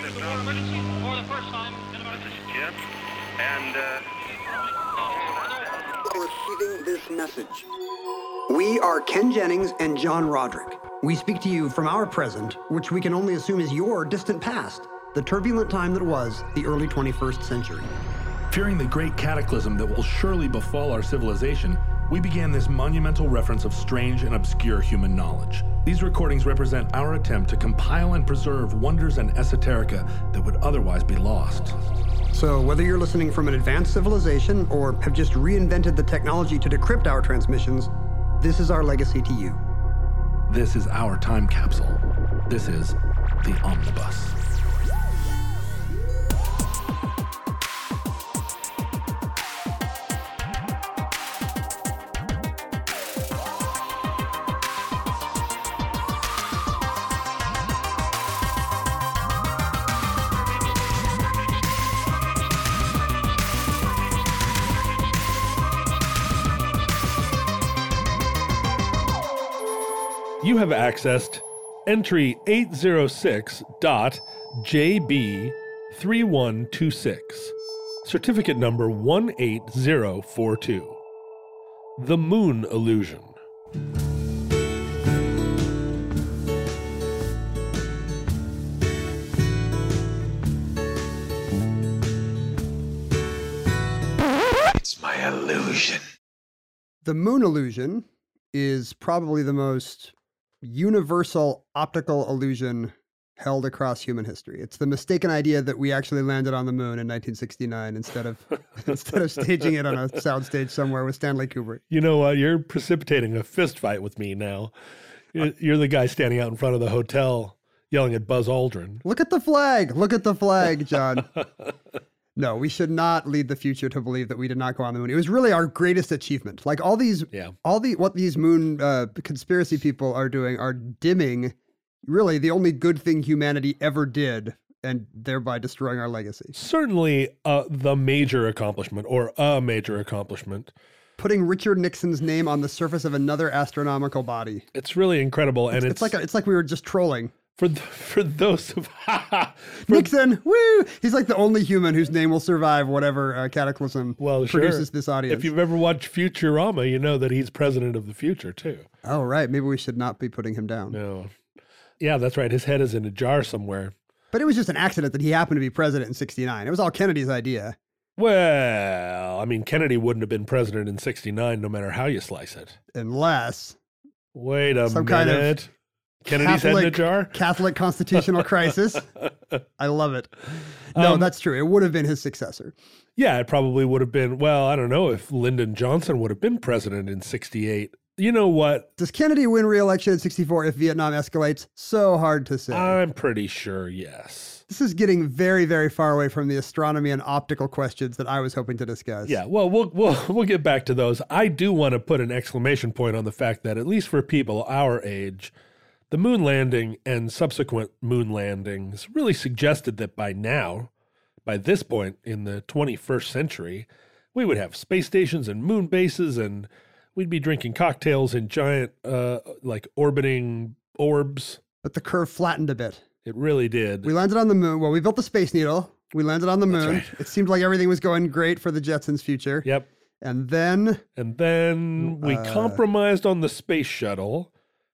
use the word emergency for the first time in about This is Jim. And, uh, receiving this message. We are Ken Jennings and John Roderick. We speak to you from our present, which we can only assume is your distant past, the turbulent time that was the early 21st century. Fearing the great cataclysm that will surely befall our civilization, we began this monumental reference of strange and obscure human knowledge. These recordings represent our attempt to compile and preserve wonders and esoterica that would otherwise be lost. So, whether you're listening from an advanced civilization or have just reinvented the technology to decrypt our transmissions, this is our legacy to you. This is our time capsule. This is the Omnibus. You have accessed entry 806.JB3126, certificate number 18042. The Moon Illusion. It's my illusion. The moon illusion is probably the most universal optical illusion held across human history. It's the mistaken idea that we actually landed on the moon in 1969 instead of instead of staging it on a soundstage somewhere with Stanley Kubrick. You know what? You're precipitating a fist fight with me now. You're, you're the guy standing out in front of the hotel yelling at Buzz Aldrin. Look at the flag. Look at the flag, John. no, we should not lead the future to believe that we did not go on the moon. It was really our greatest achievement. Like all these, Yeah. all the what these moon uh, conspiracy people are doing are dimming, really the only good thing humanity ever did, and thereby destroying our legacy. Certainly uh, the major accomplishment, or a major accomplishment. Putting Richard Nixon's name on the surface of another astronomical body. It's really incredible, and It's, it's, like a, it's like we were just trolling. For th- for those of for, Nixon, woo! He's like the only human whose name will survive whatever uh, cataclysm well, sure. produces this audience. If you've ever watched Futurama, you know that he's president of the future too. Oh, right. Maybe we should not be putting him down. No, yeah, that's right. His head is in a jar somewhere. But it was just an accident that he happened to be president in 69. It was all Kennedy's idea. Well, I mean, Kennedy wouldn't have been president in '69, no matter how you slice it. Unless Wait a Some minute. kind of Kennedy's head in a Catholic- jar. Catholic constitutional crisis. I love it. No, Um, that's true. It would have been his successor. Yeah, it probably would have been. Well, I don't know if Lyndon Johnson would have been president in '68. You know what? Does Kennedy win re-election in 64 if Vietnam escalates? So hard to say. I'm pretty sure yes. this is getting very, very far away from the astronomy and optical questions that I was hoping to discuss. Yeah, well, we'll we'll we'll get back to those. I do want to put an exclamation point on the fact that at least for people our age, the moon landing and subsequent moon landings really suggested that by now, by this point in the 21st century, we would have space stations and moon bases and we'd be drinking cocktails in giant uh like orbiting orbs. But the curve flattened a bit. It really did. We landed on the moon. Well, we built the Space Needle. We landed on the moon. right. It seemed like everything was going great for the Jetsons' future. yep. And then And then we Uh, compromised on the space shuttle.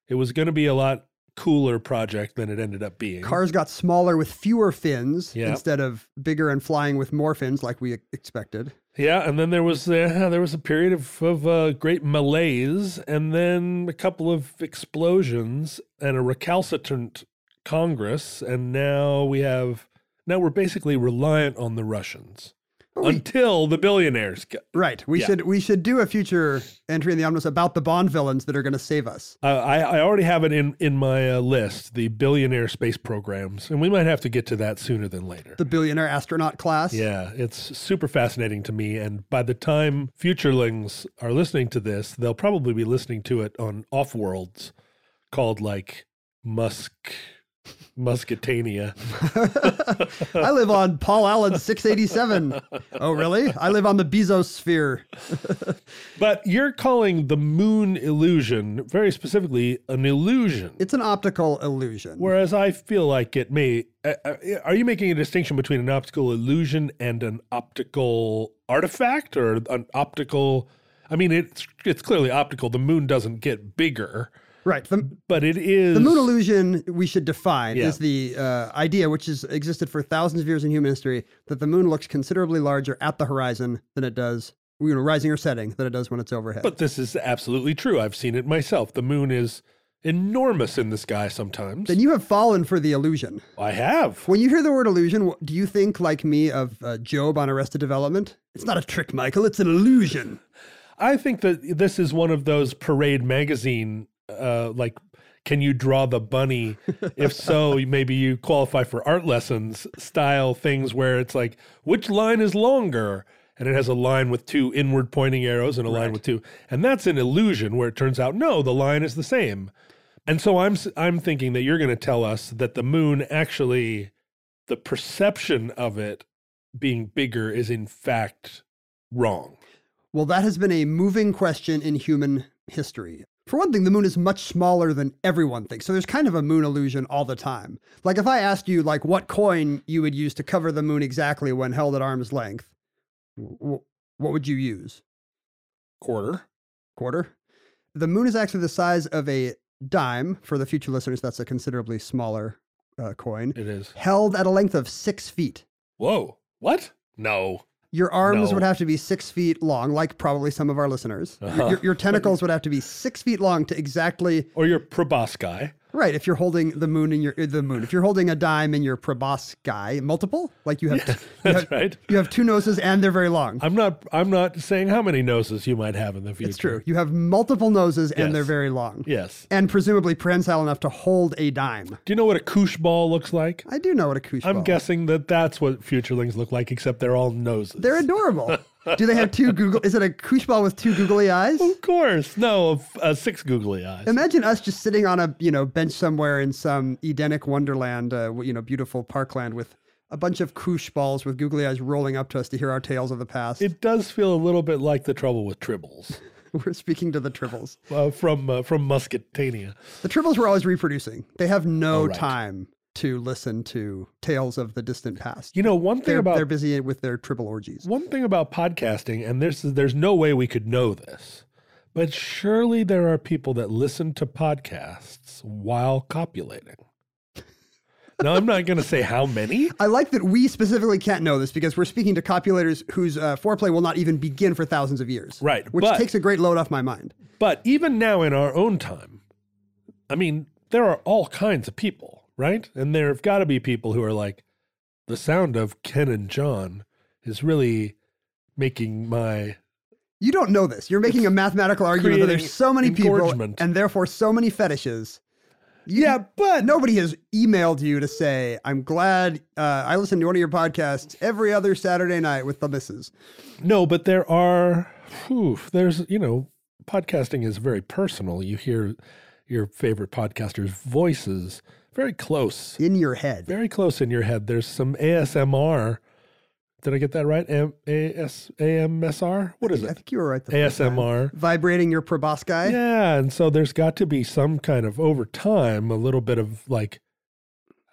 It was going to be a lot cooler project than it ended up being. cars got smaller with fewer fins Yeah. instead of bigger and flying with more fins like we expected. yeah, and then there was uh, there was a period of, of uh, great malaise, and then a couple of explosions and a recalcitrant Congress, and now we have now we're basically reliant on the Russians until the billionaires. Get, Right. We Yeah. should we should do a future entry in the omnibus about the Bond villains that are going to save us. Uh, I, I already have it in in my uh, list, the billionaire space programs, and we might have to get to that sooner than later. The billionaire astronaut class. Yeah, it's super fascinating to me. And by the time futurelings are listening to this, they'll probably be listening to it on off worlds called like Musk Muscatania. I live on Paul Allen 687. Oh, really? I live on the Bezosphere. But you're calling the moon illusion, very specifically, an illusion. It's an optical illusion. Whereas I feel like it may. Uh, uh, are you making a distinction between an optical illusion and an optical artifact or an optical? I mean, it's it's clearly optical. The moon doesn't get bigger, right. The, but it is the moon illusion we should define Yeah. is the uh, idea which has existed for thousands of years in human history that the moon looks considerably larger at the horizon than it does, you know, rising or setting than it does when it's overhead. But this is absolutely true. I've seen it myself. The moon is enormous in the sky sometimes. then you have fallen for the illusion. I have. When you hear the word illusion, do you think, like me, of uh, Gob on Arrested Development? It's not a trick, Michael. It's an illusion. I think that this is one of those parade magazine, uh, like, can you draw the bunny? if so, maybe you qualify for art lessons style things where it's like, which line is longer? And it has a line with two inward pointing arrows and a line with two. And that's an illusion where it turns out, no, the line is the same. And so I'm, I'm thinking that you're going to tell us that the moon actually, the perception of it being bigger is in fact wrong. Well, that has been a moving question in human history. For one thing, the moon is much smaller than everyone thinks. So there's kind of a moon illusion all the time. Like if I asked you like what coin you would use to cover the moon exactly when held at arm's length, what would you use? Quarter. Quarter? The moon is actually the size of a dime. For the future listeners, that's a considerably smaller uh, coin, It is. held at a length of six feet. Whoa. What? No. Your arms No. would have to be six feet long, like probably some of our listeners. Uh-huh. Your, your tentacles would have to be six feet long to exactly Or your proboscis. Right. If you're holding the moon in your uh, the moon, if you're holding a dime in your proboscis, multiple, like you have, you That's have, right. you have two noses and they're very long. I'm not I'm not saying how many noses you might have in the future. It's true. You have multiple noses and they're very long, Yes. and presumably prehensile enough to hold a dime. Do you know what a koosh ball looks like? I do know what a koosh I'm ball. guessing that that's what futurelings look like, except they're all noses. They're adorable. do they have two Google? Is it a koosh ball with two googly eyes? of course. No, uh, six googly eyes. Imagine us just sitting on a you know bench somewhere in some Edenic wonderland, uh, you know, beautiful parkland with a bunch of koosh balls with googly eyes rolling up to us to hear our tales of the past. it does feel a little bit like the trouble with tribbles We're speaking to the tribbles. uh, from uh, from Muscatania. The tribbles were always reproducing. They have no right. time to listen to tales of the distant past. You know, one thing they're, about they're busy with their tribble orgies. One thing about podcasting, and there's there's no way we could know this, but surely there are people that listen to podcasts while copulating. now, I'm not going to say how many. I like that we specifically can't know this because we're speaking to copulators whose uh, foreplay will not even begin for thousands of years. Right, Which but- takes a great load off my mind. But even now in our own time, I mean, there are all kinds of people, right? And there have got to be people who are like, the sound of Ken and John is really making my. You don't know this. You're making a mathematical argument that there's so many people and therefore so many fetishes. You- Yeah, but Nobody has emailed you to say, I'm glad uh, I listen to one of your podcasts every other Saturday night with the misses. No, but there are, whew, there's, you know, podcasting is very personal. You hear your favorite podcasters' voices very close, In your head. very close in your head. There's some ASMR. Did I get that right? A- AS, AMSR? What is it? I think you were right the. ASMR. Vibrating your proboscis. Yeah. And so there's got to be some kind of, over time, a little bit of like,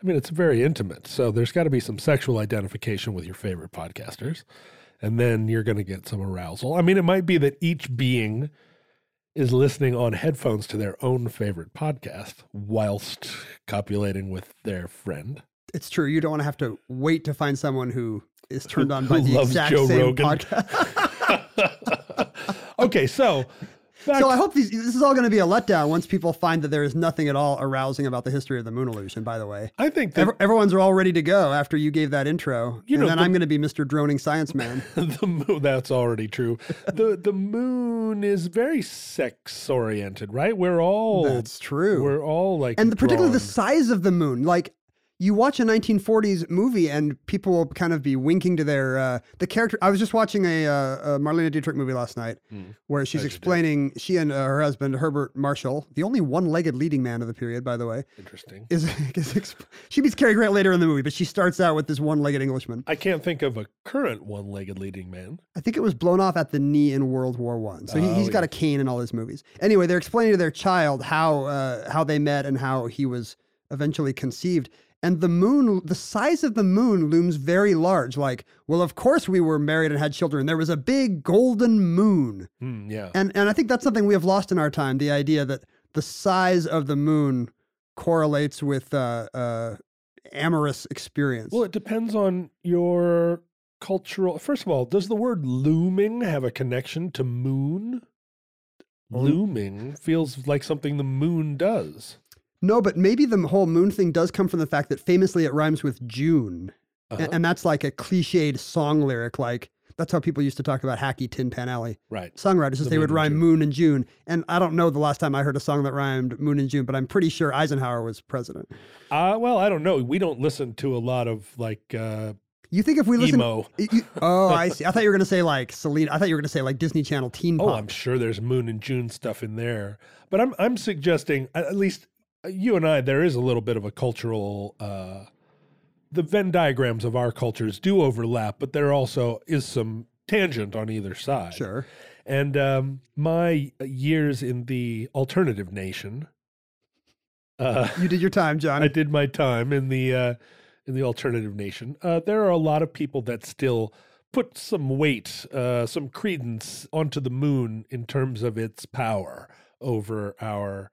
I mean, it's very intimate. So there's got to be some sexual identification with your favorite podcasters. And then you're going to get some arousal. I mean, it might be that each being is listening on headphones to their own favorite podcast whilst copulating with their friend. It's true. You don't want to have to wait to find someone who is turned on by the exact Joe same Rogan. podcast. Okay. So, back so I hope these, this is all going to be a letdown once people find that there is nothing at all arousing about the history of the moon illusion, by the way. I think that Ev- everyone's all ready to go after you gave that intro. You and know, then the- I'm going to be Mr. Droning Science Man. the moon that's already true the the moon is very sex oriented right we're all That's true. we're all like and the, particularly the size of the moon. Like, you watch a 1940s movie and people will kind of be winking to their uh, the character. I was just watching a, uh, a Marlene Dietrich movie last night Hmm. where she's explaining she and uh, her husband Herbert Marshall, the only one-legged leading man of the period, by the way, Interesting. is, is exp- she meets Cary Grant later in the movie, but she starts out with this one-legged Englishman. I can't think of a current one-legged leading man. I think it was blown off at the knee in World War One. So he, Oh, he's got a cane in all his movies. Anyway, they're explaining to their child how uh, how they met and how he was eventually conceived. And the moon, the size of the moon looms very large. Like, well, of course we were married and had children. There was a big golden moon. Hmm, yeah. And and I think that's something we have lost in our time. The idea that the size of the moon correlates with uh, uh, amorous experience. Well, it depends on your cultural. First of all, does the word looming have a connection to moon? Looming feels like something the moon does. No, but maybe the whole moon thing does come from the fact that famously it rhymes with June. Uh-huh. And, that's like a cliched song lyric. Like, that's how people used to talk about hacky Tin Pan Alley. Right. Songwriters, is The they would rhyme June. moon and June. And I don't know the last time I heard a song that rhymed moon and June, but I'm pretty sure Eisenhower was president. Uh, well, I don't know. We don't listen to a lot of like uh, You think if we listen. emo. y- y- oh, I see. I thought you were going to say like Selena. I thought you were going to say like Disney Channel teen Pop. Oh. I'm sure there's Moon and June stuff in there. But I'm I'm suggesting at least you and I there is a little bit of a cultural uh the Venn diagrams of our cultures do overlap, but there also is some tangent on either side. Sure. And um, my years in the alternative nation, uh, You did your time, John. I did my time in the uh, in the alternative nation. Uh, there are a lot of people that still put some weight, uh, some credence onto the moon in terms of its power over our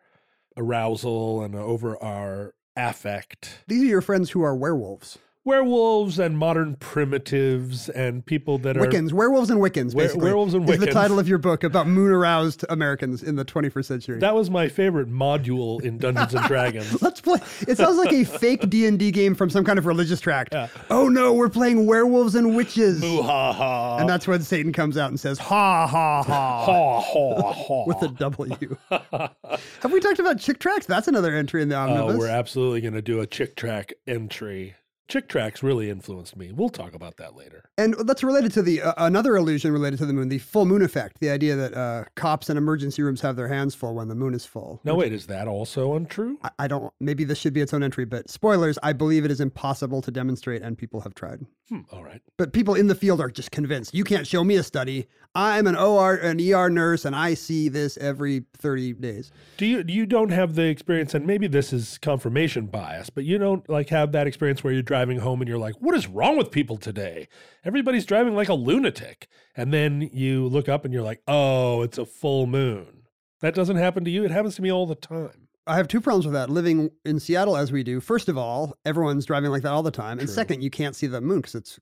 arousal and over our affect. These are your friends who are werewolves. Werewolves and modern primitives and people that are Wiccans, werewolves and Wiccans, Were- werewolves and Wiccans is the title of your book about moon aroused Americans in the 21st century. That was my favorite module in Dungeons and Dragons. Let's play. It sounds like a fake D and D game from some kind of religious tract. Oh no, we're playing werewolves and witches, ha ha. and that's when Satan comes out and says ha ha ha ha ha ha. with a W. Have we talked about chick tracts? That's another entry in the oh, omnibus. Oh, we're absolutely going to do a chick tract entry. Chick tracts really influenced me. We'll talk about that later. And that's related to the uh, another illusion related to the moon, the full moon effect. The idea that uh, cops and emergency rooms have their hands full when the moon is full. No, wait, is that also untrue? I, I don't. Maybe this should be its own entry, but spoilers. I believe it is impossible to demonstrate, and people have tried. Hmm, all right. But people in the field are just convinced. You can't show me a study. I'm an OR, an ER nurse, and I see this every 30 days. Do you you don't have the experience, and maybe this is confirmation bias, but you don't like have that experience where you're driving home and you're like, "What is wrong with people today? Everybody's driving like a lunatic," and then you look up and you're like, "Oh, it's a full moon." That doesn't happen to you. It happens to me all the time. I have two problems with that. Living in Seattle as we do, first of all, everyone's driving like that all the time. And True. second, you can't see the moon because it's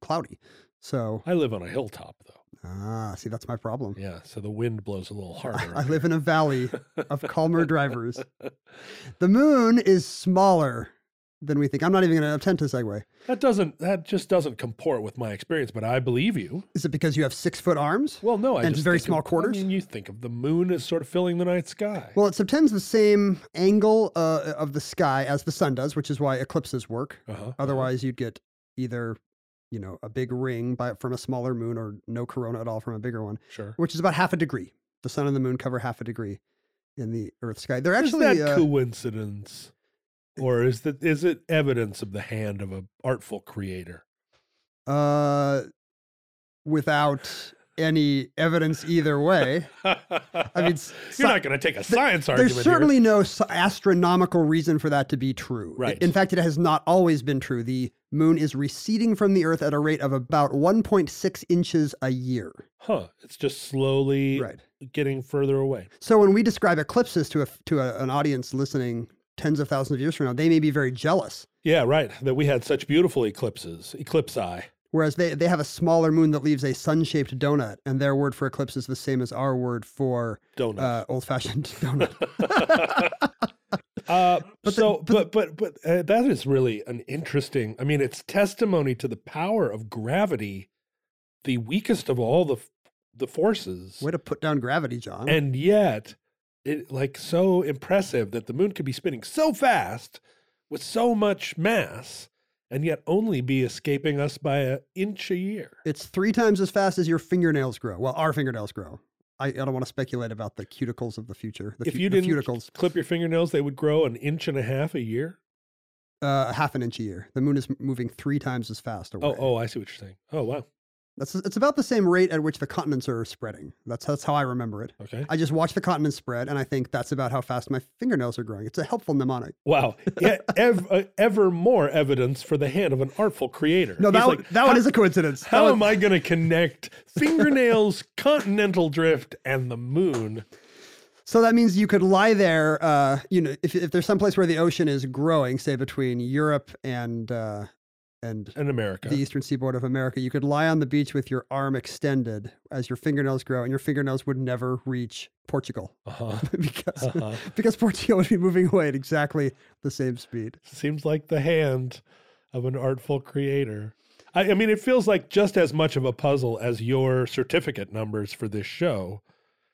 cloudy. So, I live on a hilltop, though. ah, see, that's my problem. Yeah, so the wind blows a little harder. I live in a valley of calmer drivers. The moon is smaller than we think. I'm not even going to attempt to segue. That doesn't. That just doesn't comport with my experience. But I believe you. Is it because you have six foot arms? Well, no, I And just very small of- quarters? I mean, you think of the moon as sort of filling the night sky. Well, it subtends the same angle uh, of the sky as the sun does, which is why eclipses work. uh-huh. Otherwise, you'd get either, you know, a big ring by, from a smaller moon or no corona at all from a bigger one, sure. which is about half a degree. The sun and the moon cover half a degree in the Earth's sky. They're Is actually that uh, coincidence, or is that is it evidence of the hand of an artful creator? uh, without any evidence either way. I mean, you're not going to take a science argument. There's here. certainly no astronomical reason for that to be true. Right. In fact, it has not always been true. The moon is receding from the Earth at a rate of about 1.6 inches a year. huh? It's just slowly Right. getting further away. So when we describe eclipses to a to a, an audience listening tens of thousands of years from now, they may be very jealous. Yeah, right. That we had such beautiful eclipses, eclipse eye. Whereas they, they have a smaller moon that leaves a sun-shaped donut, and their word for eclipse is the same as our word for Donut. uh, old-fashioned donut. Uh, the- so, but but but uh, that is really an interesting. I mean, it's testimony to the power of gravity, the weakest of all the the forces, Way to put down gravity, John. and yet it like so impressive that the moon could be spinning so fast with so much mass and yet only be escaping us by an inch a year. It's three times as fast as your fingernails grow. Well, our fingernails grow. I, I don't want to speculate about the cuticles of the future. The if fu- you didn't cuticles, clip your fingernails, they would grow an inch and a half a year. uh, half an inch a year. The moon is moving three times as fast away. Oh, oh, I see what you're saying. Oh, wow. That's it's about the same rate at which the continents are spreading. That's that's how I remember it. Okay. I just watch the continents spread, and I think that's about how fast my fingernails are growing. It's a helpful mnemonic. Wow. Yeah, ev- uh, ever more evidence for the hand of an artful creator. No, He's that, like, that one is a coincidence. How am I going to connect fingernails, continental drift, and the moon? So that means you could lie there. Uh, you know, if if there's some place where the ocean is growing, say between Europe and uh, and in America? the eastern seaboard of America, you could lie on the beach with your arm extended as your fingernails grow, and your fingernails would never reach Portugal uh-huh. because Uh-huh. because Portugal would be moving away at exactly the same speed. Seems like the hand of an artful creator. I, I mean, it feels like just as much of a puzzle as your certificate numbers for this show.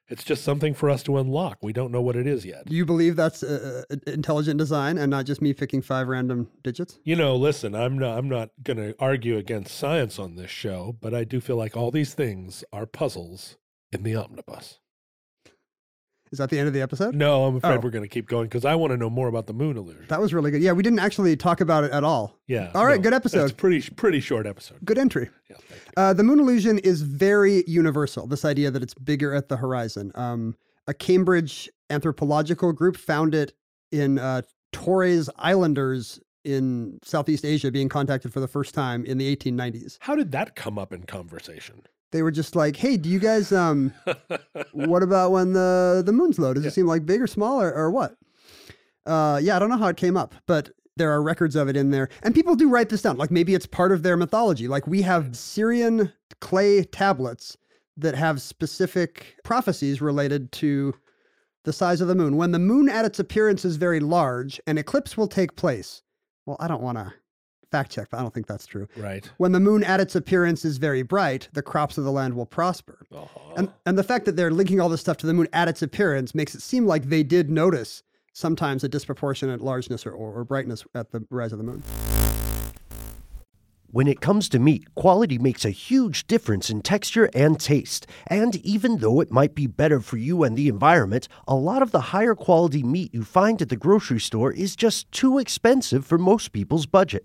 It's just something for us to unlock. We don't know what it is yet. Do you believe that's uh, uh, intelligent design and not just me picking five random digits? You know, listen, I'm not I'm not going to argue against science on this show, but I do feel like all these things are puzzles in the omnibus. Is that the end of the episode? No, I'm afraid Oh. we're going to keep going because I want to know more about the moon illusion. That was really good. Yeah, we didn't actually talk about it at all. yeah. All right, no, good It's episode. pretty pretty short episode. Good entry. Yeah. Uh, the moon illusion is very universal. This idea that it's bigger at the horizon. Um, a Cambridge anthropological group found it in uh, Torres Islanders in Southeast Asia being contacted for the first time in the 1890s. How did that come up in conversation? They were just like, "Hey, do you guys um, what about when the the moon's low? Does Yeah. it seem like big or small or, or what?" Uh, yeah, I don't know how it came up, but there are records of it in there, and people do write this down. Like maybe it's part of their mythology. Like we have Assyrian clay tablets that have specific prophecies related to the size of the moon. When the moon at its appearance is very large, an eclipse will take place. Well, I don't want to fact check, but I don't think that's true. right. When the moon at its appearance is very bright, the crops of the land will prosper. Uh-huh. And and the fact that they're linking all this stuff to the moon at its appearance makes it seem like they did notice sometimes a disproportionate largeness or, or, or brightness at the rise of the moon. When it comes to meat, quality makes a huge difference in texture and taste. And even though it might be better for you and the environment, a lot of the higher quality meat you find at the grocery store is just too expensive for most people's budget.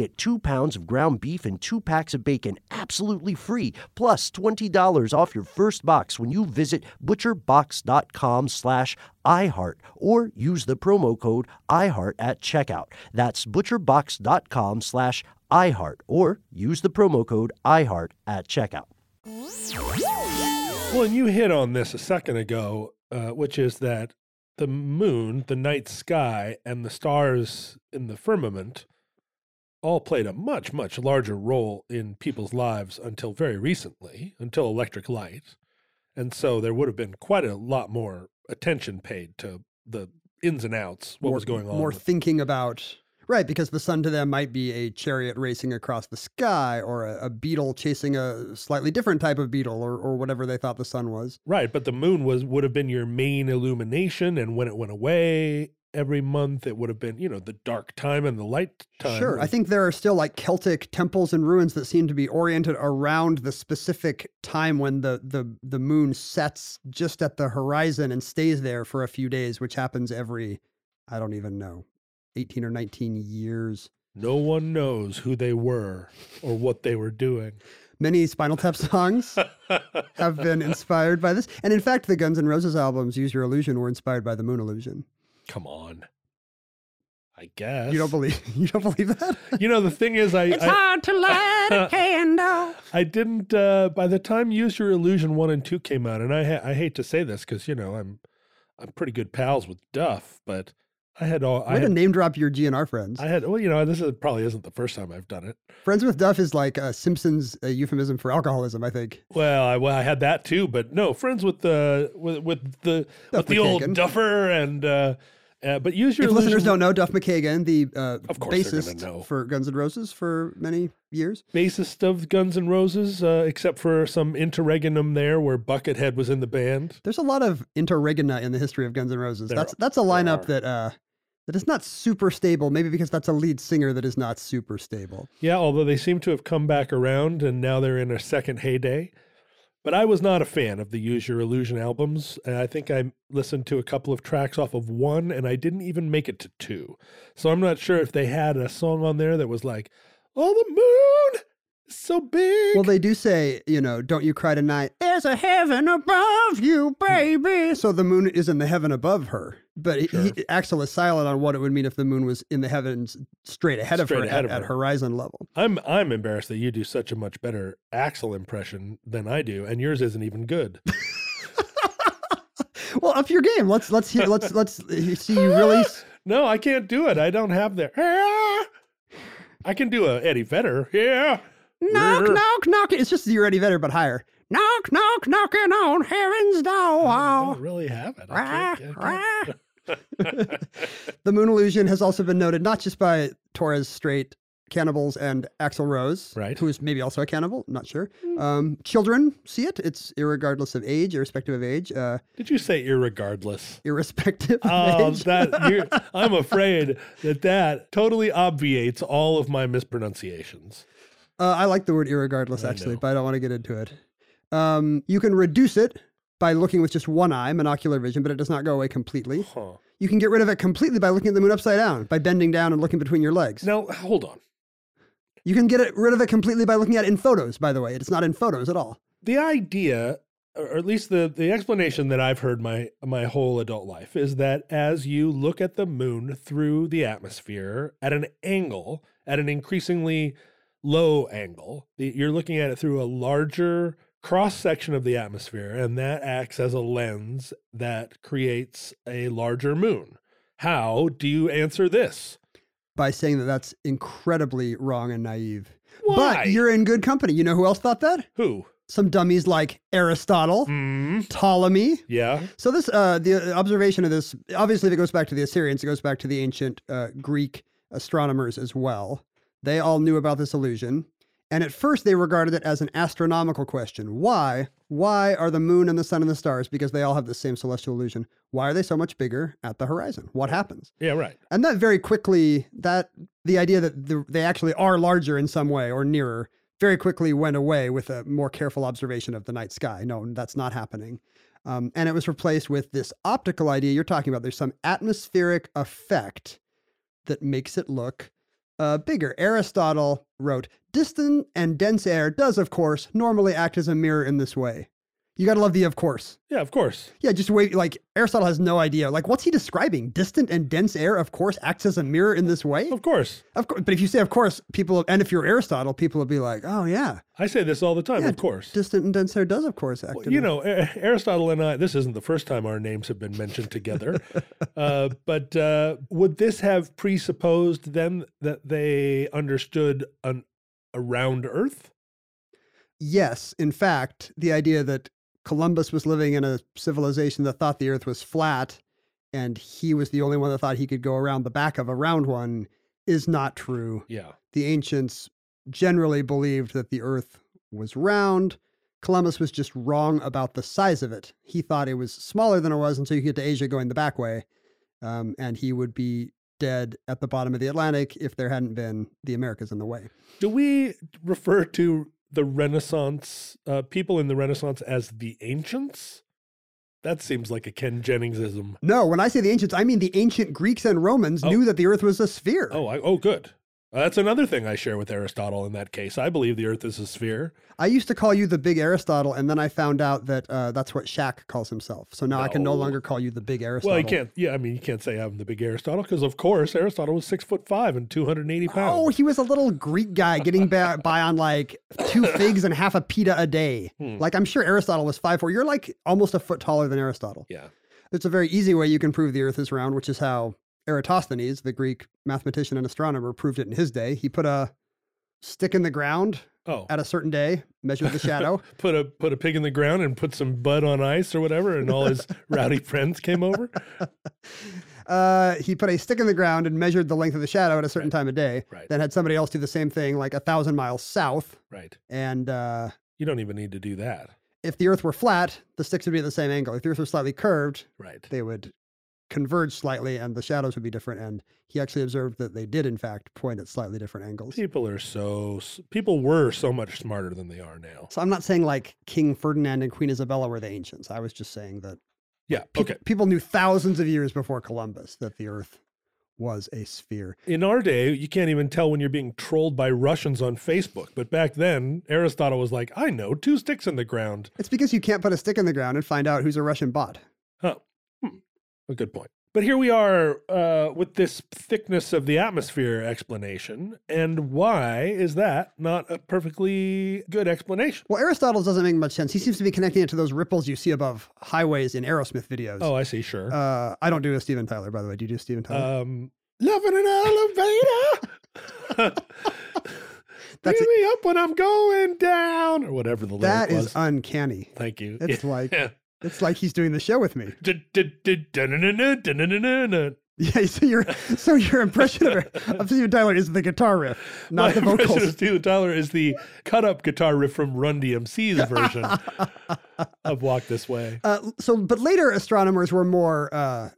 get two pounds of ground beef and two packs of bacon absolutely free, plus $20 off your first box when you visit butcherbox.com slash iHeart or use the promo code iHeart at checkout. That's butcherbox.com slash iHeart or use the promo code iHeart at checkout. Well, and you hit on this a second ago, uh, which is that the moon, the night sky, and the stars in the firmament all played a much, much larger role in people's lives until very recently, until electric light. And so there would have been quite a lot more attention paid to the ins and outs, what more, was going on. More thinking about right because the sun to them might be a chariot racing across the sky or a, a beetle chasing a slightly different type of beetle or, or whatever they thought the sun was. Right, but the moon was would have been your main illumination, and when it went away every month, it would have been you know the dark time and the light time. Sure. I think there are still like Celtic temples and ruins that seem to be oriented around the specific time when the, the, the moon sets just at the horizon and stays there for a few days, which happens every, I don't even know, 18 or 19 years. no one knows who they were or what they were doing. Many Spinal Tap songs have been inspired by this. And in fact, the Guns N' Roses albums, Use Your Illusion, were inspired by the moon illusion. Come on, I guess You don't believe you don't believe that? You know the thing is, I I, hard to light a candle. I didn't. Uh, by the time Use Your Illusion one and two came out, and I ha- I hate to say this because you know I'm I'm pretty good pals with Duff, but I had all. I Way to name drop your GNR friends. I had. Well, you know, this is probably isn't the first time I've done it. friends with Duff is like a Simpsons uh, euphemism for alcoholism, I think. Well, I, well, I had that too, but no, friends with the with with the Duff with the old Duffer and. uh uh, but use your If listeners don't know, Duff McKagan, the uh, Of course they're gonna bassist for Guns N' Roses for many years. bassist of Guns N' Roses, uh, except for some interregnum there where Buckethead was in the band. There's a lot of interregna in the history of Guns N' Roses. There- that's that's a lineup that uh, that is not super stable. Maybe because that's a lead singer that is not super stable. Yeah, although they seem to have come back around and now they're in a second heyday. But I was not a fan of the Use Your Illusion albums. I think I listened to a couple of tracks off of one and I didn't even make it to two. So I'm not sure if they had a song on there that was like, Oh, the moon so big. Well, they do say, you know, don't you cry tonight. There's a heaven above you, baby. So the moon is in the heaven above her. But he- he, Axl is silent on what it would mean if the moon was in the heavens straight ahead of her ahead at, of at horizon level. I'm I'm embarrassed that you do such a much better Axl impression than I do, and yours isn't even good. Well, up your game. Let's let's hear let's let's see you really no, I can't do it. I don't have the. I can do a Eddie Vedder. Yeah. Knock knock knock. It's just you're Eddie Vedder but higher. Knock knock knocking on heaven's I door. don't really have it. I can't- The moon illusion has also been noted not just by Torres Strait cannibals and Axl Rose, Right. who is maybe also a cannibal, not sure. Um, children see it. It's irregardless of age, irrespective of age, uh, Did you say irregardless? irrespective of Oh, age. that I'm afraid that that totally obviates all of my mispronunciations. Uh, I like the word irregardless, actually, but I don't want to get into it. Um, you can reduce it by looking with just one eye, monocular vision, but it does not go away completely. Huh. You can get rid of it completely by looking at the moon upside down, by bending down and looking between your legs. Now hold on. You can get it, rid of it completely by looking at it in photos, by the way. It's not in photos at all. the idea or at least the the explanation that I've heard my my whole adult life is that as you look at the moon through the atmosphere at an angle at an increasingly low angle you're looking at it through a larger cross section of the atmosphere and that acts as a lens that creates a larger moon how do you answer this by saying that that's incredibly wrong and naive. Why? But you're in good company. You know who else thought that? who Some dummies like Aristotle, Hmm. Ptolemy. yeah So this, uh, the observation of this, obviously, if it goes back to the Assyrians, it goes back to the ancient uh, Greek astronomers as well. They all knew about this illusion, and at first they regarded it as an astronomical question. Why? Why are the moon and the sun and the stars? Because they all have the same celestial illusion. Why are they so much bigger at the horizon? What happens? yeah right And that very quickly, that the idea that the, they actually are larger in some way or nearer, very quickly went away with a more careful observation of the night sky. No, that's not happening. Um, and it was replaced with this optical idea you're talking about. There's some atmospheric effect that makes it look uh, bigger. Aristotle wrote, Distant and dense air does, of course, normally act as a mirror in this way. You got to love the of course. yeah of course Yeah, just wait. Like Aristotle has no idea. Like, what's he describing? Distant and dense air, of course, acts as a mirror in this way. of course Of course, but if you say, of course, people, and if you're Aristotle, people will be like, oh yeah, i say this all the time Yeah, of course distant and dense air does, of course, act. Well, you know, A- Aristotle and I, this isn't the first time our names have been mentioned together. uh, but uh, would this have presupposed then that they understood an, a round Earth? yes. In fact, the idea that Columbus was living in a civilization that thought the Earth was flat, and he was the only one that thought he could go around the back of a round one, is not true. Yeah. the ancients generally believed that the earth was round. Columbus was just wrong about the size of it. He thought it was smaller than it was until you get to Asia going the back way. Um, and he would be dead at the bottom of the Atlantic if there hadn't been the Americas in the way. Do we refer to the Renaissance, uh, people in the Renaissance as the ancients? That seems like a Ken Jenningsism. No, when I say the ancients, I mean the ancient Greeks and Romans Oh. knew that the earth was a sphere. Oh, I, oh, good. Uh, that's another thing I share with Aristotle in that case. I believe the Earth is a sphere. I used to call you the big Aristotle, and then I found out that uh, that's what Shaq calls himself. So now I can no No. longer call you the big Aristotle. Well, you can't. Yeah, I mean, you can't say I'm the big Aristotle because, of course, Aristotle was six foot five and two hundred and eighty pounds. Oh, he was a little Greek guy getting by, by on like two figs and half a pita a day. Hmm. Like I'm sure Aristotle was five four. You're like almost a foot taller than Aristotle. yeah. It's a very easy way you can prove the Earth is round, which is how Eratosthenes, the Greek mathematician and astronomer, proved it in his day. He put a stick in the ground Oh, at a certain day, measured the shadow. put a put a pig in the ground and put some bud on ice or whatever, and all his rowdy friends came over. uh, he put a stick in the ground and measured the length of the shadow at a certain time of day. Right. Then had somebody else do the same thing, like a thousand miles south. Right. And uh, You don't even need to do that. if the Earth were flat, the sticks would be at the same angle. If the Earth were slightly curved, Right. they would converge slightly, and the shadows would be different. And he actually observed that they did, in fact, point at slightly different angles. People are so people were so much smarter than they are now. So I'm not saying like King Ferdinand and Queen Isabella were the ancients. I was just saying that Yeah. peop- Okay. people knew thousands of years before Columbus that the Earth was a sphere. In our day, you can't even tell when you're being trolled by Russians on Facebook. But back then, Aristotle was like, I know, two sticks in the ground. It's because you can't put a stick in the ground and find out who's a Russian bot. A good point. But here we are uh, with this thickness of the atmosphere explanation. And why is that not a perfectly good explanation? Well, Aristotle doesn't make much sense. He seems to be connecting it to those ripples you see above highways in Aerosmith videos. Oh, I see. Sure. Uh, I don't do a Steven Tyler, by the way. Do you do Steven Tyler? um, loving an elevator. That's Pick me up when I'm going down, or whatever the lyric that was. is uncanny. Thank you. It's like Yeah. It's like he's doing the show with me. Yeah, so your so your impression of, of Steven Tyler is the guitar riff, not My the vocals. impression of Steven Tyler is the cut up guitar riff from Run DMC's version of Walk This Way. Uh, so, but later astronomers were more uh,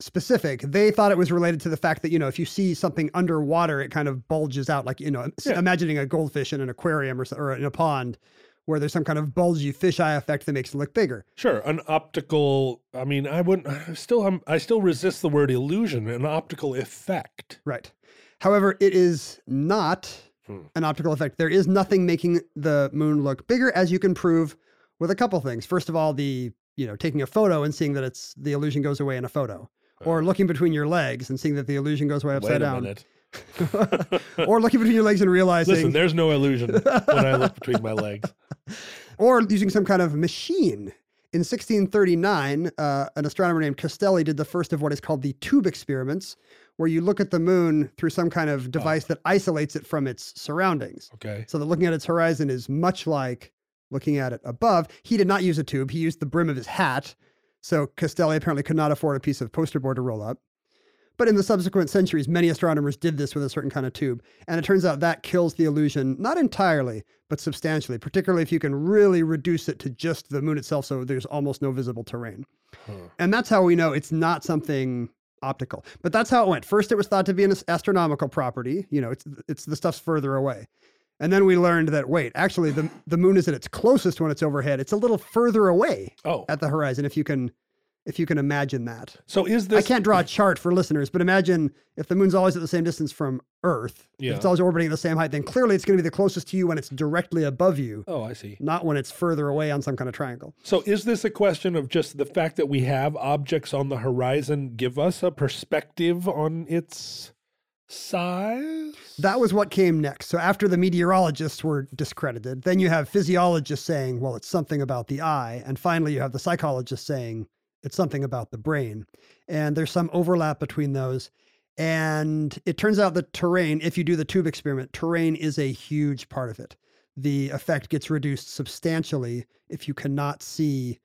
specific. They thought it was related to the fact that you know if you see something underwater, it kind of bulges out, like you know, yeah. imagining a goldfish in an aquarium or, or in a pond where there's some kind of bulgy fisheye effect that makes it look bigger. Sure, an optical. I mean, I wouldn't. I still, I'm, I still resist the word illusion. An optical effect. Right. However, it is not Hmm. an optical effect. There is nothing making the moon look bigger, as you can prove with a couple things. First of all, the you know taking a photo and seeing that it's the illusion goes away in a photo, or looking between your legs and seeing that the illusion goes away Wait upside a down, minute. or looking between your legs and realizing, Listen, there's no illusion when I look between my legs. or using some kind of machine. In 1639, uh, an astronomer named Castelli did the first of what is called the tube experiments, where you look at the moon through some kind of device that isolates it from its surroundings. Okay. So that looking at its horizon is much like looking at it above. He did not use a tube, he used the brim of his hat. So Castelli apparently could not afford a piece of poster board to roll up. But in the subsequent centuries, many astronomers did this with a certain kind of tube. And it turns out that kills the illusion, not entirely, but substantially, particularly if you can really reduce it to just the moon itself so there's almost no visible terrain. And that's how we know it's not something optical. But that's how it went. First, it was thought to be an astronomical property. You know, it's it's the stuff's further away. And then we learned that wait, actually, the the moon is at its closest when it's overhead. It's a little further away Oh, at the horizon. If you can, if you can imagine that. so is this? I can't draw a chart for listeners, but imagine if the moon's always at the same distance from Earth. If it's always orbiting at the same height, then clearly it's going to be the closest to you when it's directly above you, Oh, I see. not when it's further away on some kind of triangle. So is this a question of just the fact that we have objects on the horizon give us a perspective on its size? That was what came next. So after the meteorologists were discredited, then you have physiologists saying, well, it's something about the eye. And finally, you have the psychologists saying it's something about the brain. And there's some overlap between those. And it turns out that terrain, if you do the tube experiment, terrain is a huge part of it. The effect gets reduced substantially if you cannot see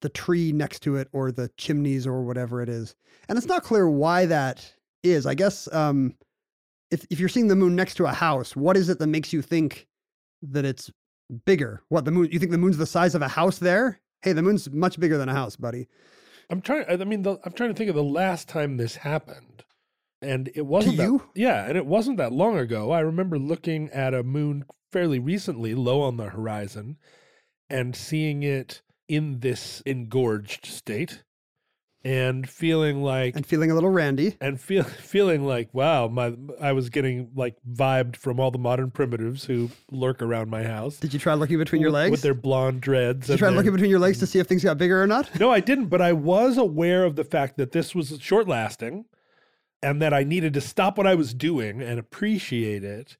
the tree next to it or the chimneys or whatever it is. And it's not clear why that is. I guess um, if if you're seeing the moon next to a house, what is it that makes you think that it's bigger? What the moon? You think the moon's the size of a house there? Hey, the moon's much bigger than a house, buddy. I'm trying. I mean, the, I'm trying to think of the last time this happened, and it wasn't that- you? yeah, and it wasn't that long ago. I remember looking at a moon fairly recently, low on the horizon, and seeing it in this engorged state, and feeling like And feeling a little randy. and feel feeling like wow my I was getting like vibed from all the modern primitives who lurk around my house Did you try looking between your legs? with their blonde dreads. Did you try their- looking between your legs to see if things got bigger or not? no, I didn't, but I was aware of the fact that this was short lasting and that I needed to stop what I was doing and appreciate it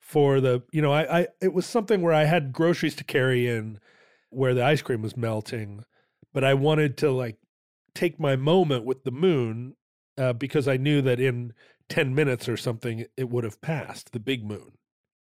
for the, you know, I, I it was something where I had groceries to carry in where the ice cream was melting, but I wanted to like take my moment with the moon uh, because I knew that in 10 minutes or something, it would have passed the big moon.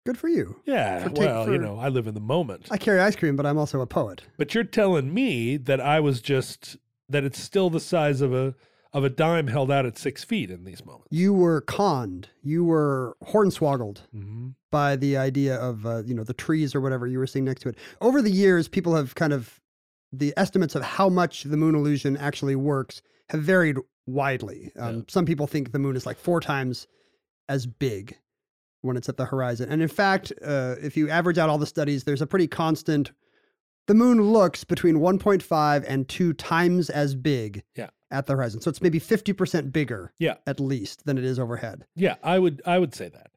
Good for you. Yeah. For take- well, you know, I live in the moment. I carry ice cream, but I'm also a poet. But you're telling me that I was just, that it's still the size of a, of a dime held out at six feet in these moments. You were conned. You were hornswoggled hmm by the idea of uh, you know the trees or whatever you were seeing next to it. Over the years, people have kind of the estimates of how much the moon illusion actually works have varied widely. Um, Yeah. Some people think the moon is like four times as big when it's at the horizon, and in fact, uh, if you average out all the studies, there's a pretty constant. The moon looks between 1.5 and two times as big Yeah. at the horizon, so it's maybe 50% bigger, Yeah. at least than it is overhead. Yeah, I would, I would say that.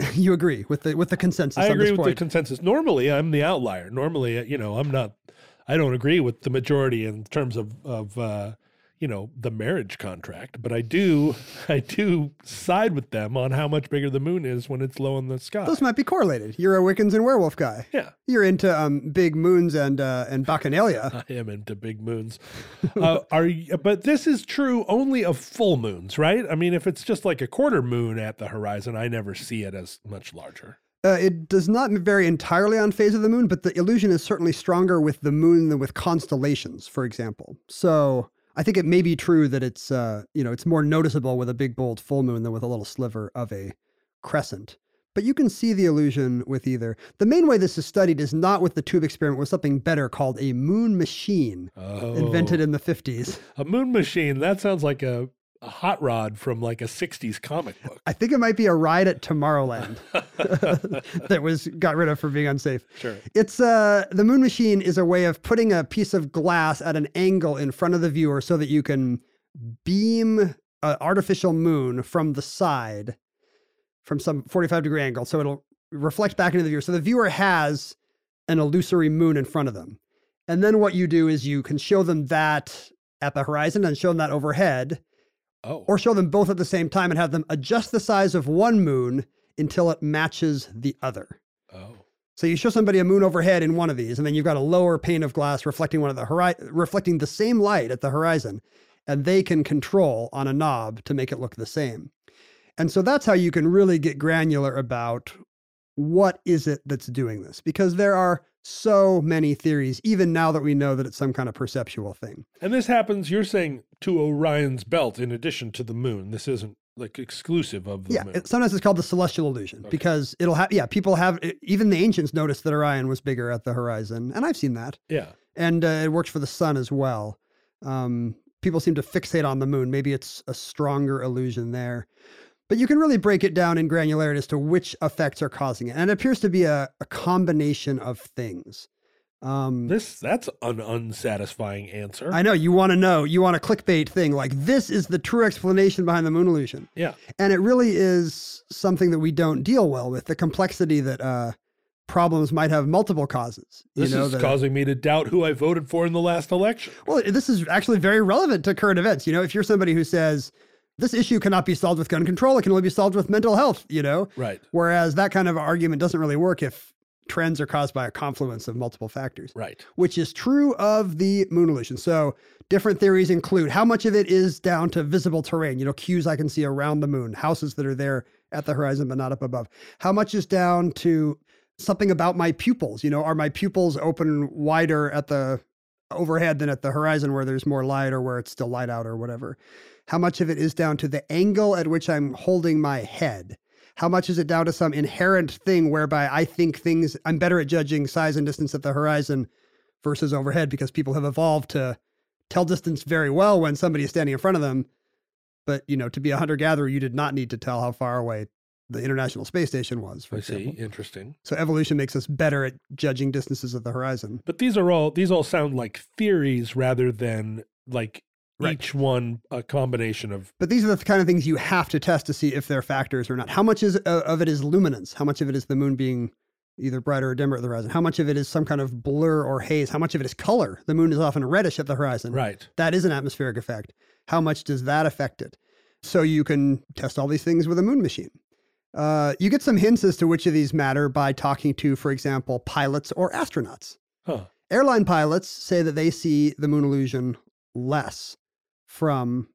you agree with the with the consensus I agree with point. the consensus. Normally, I'm the outlier. Normally, uh, you know, I'm not. I don't agree with the majority in terms of of uh, you know the marriage contract, but I do I do side with them on how much bigger the moon is when it's low in the sky. Those might be correlated. You're a Wiccans and werewolf guy. yeah, You're into um, big moons and uh, and bacchanalia. I am into big moons. uh, are you, but this is true only of full moons, right? I mean, if it's just like a quarter moon at the horizon, I never see it as much larger. Uh, it does not vary entirely on phase of the moon, but the illusion is certainly stronger with the moon than with constellations, for example. So I think it may be true that it's uh, you know it's more noticeable with a big bold full moon than with a little sliver of a crescent. But you can see the illusion with either. The main way this is studied is not with the tube experiment, with something better called a moon machine, Oh, invented in the 50s. a moon machine. That sounds like a, a hot rod from like a '60s comic book. I think it might be a ride at Tomorrowland that was got rid of for being unsafe. Sure. It's uh the moon machine is a way of putting a piece of glass at an angle in front of the viewer so that you can beam an artificial moon from the side from some 45 degree angle so it'll reflect back into the viewer so the viewer has an illusory moon in front of them and then what you do is you can show them that at the horizon and show them that overhead Oh, or show them both at the same time and have them adjust the size of one moon until it matches the other. oh, So you show somebody a moon overhead in one of these, and then you've got a lower pane of glass reflecting one of the hori- reflecting the same light at the horizon, and they can control on a knob to make it look the same. And so that's how you can really get granular about what is it that's doing this, because there are so many theories, even now that we know that it's some kind of perceptual thing. and this happens. You're saying to Orion's belt, in addition to the moon. This isn't like exclusive of the yeah, moon. it, sometimes it's called the celestial illusion Okay. because it'll have, yeah, people have, even the ancients noticed that Orion was bigger at the horizon. And I've seen that. yeah. And uh, it works for the sun as well. Um, people seem to fixate on the moon. Maybe it's a stronger illusion there. But you can really break it down in granularity as to which effects are causing it. And it appears to be a, a combination of things. Um, This that's an unsatisfying answer. I know you want to know, you want a clickbait thing like this is the true explanation behind the moon illusion. yeah. And it really is something that we don't deal well with the complexity that uh, problems might have multiple causes. You This know, is causing me to doubt who I voted for in the last election. Well, this is actually very relevant to current events. You know, if you're somebody who says this issue cannot be solved with gun control, it can only be solved with mental health, you know, Right. whereas that kind of argument doesn't really work if trends are caused by a confluence of multiple factors, Right. which is true of the moon illusion. So, different theories include how much of it is down to visible terrain, you know, cues I can see around the moon, houses that are there at the horizon but not up above. How much is down to something about my pupils? You know, are my pupils open wider at the overhead than at the horizon where there's more light or where it's still light out or whatever? How much of it is down to the angle at which I'm holding my head? How much is it down to some inherent thing whereby I think things, I'm better at judging size and distance at the horizon versus overhead because people have evolved to tell distance very well when somebody is standing in front of them. But, you know, to be a hunter gatherer, you did not need to tell how far away the International Space Station was, for I example. see. Interesting. So evolution makes us better at judging distances at the horizon. But these are all these all sound like theories rather than like Right. each one a combination of But these are the kind of things you have to test to see if they're factors or not. How much is uh, of it is luminance? How much of it is the moon being either brighter or dimmer at the horizon? How much of it is some kind of blur or haze? How much of it is color? The moon is often reddish at the horizon. right. That is an atmospheric effect. How much does that affect it? So you can test all these things with a moon machine. Uh, you get some hints as to which of these matter by talking to, for example, pilots or astronauts. Huh. Airline pilots say that they see the moon illusion less from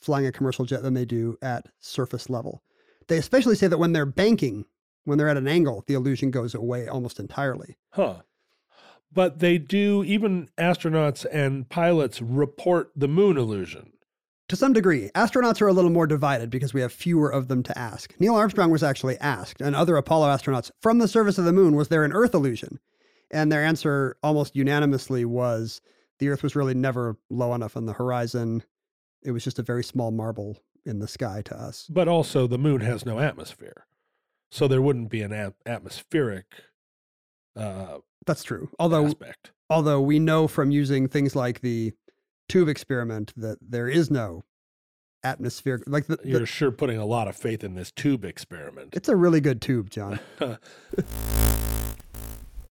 flying a commercial jet than they do at surface level. They especially say that when they're banking, when they're at an angle, the illusion goes away almost entirely. Huh. But they do, even astronauts and pilots report the moon illusion. To some degree, astronauts are a little more divided because we have fewer of them to ask. Neil Armstrong was actually asked, and other Apollo astronauts, from the surface of the moon, was there an Earth illusion? And their answer almost unanimously was the Earth was really never low enough on the horizon. It was just a very small marble in the sky to us. But also, the moon has no atmosphere. So there wouldn't be an at- atmospheric uh, That's true. Although aspect. although we know from using things like the tube experiment that there is no atmosphere like the, the- You're sure putting a lot of faith in this tube experiment. it's a really good tube, John.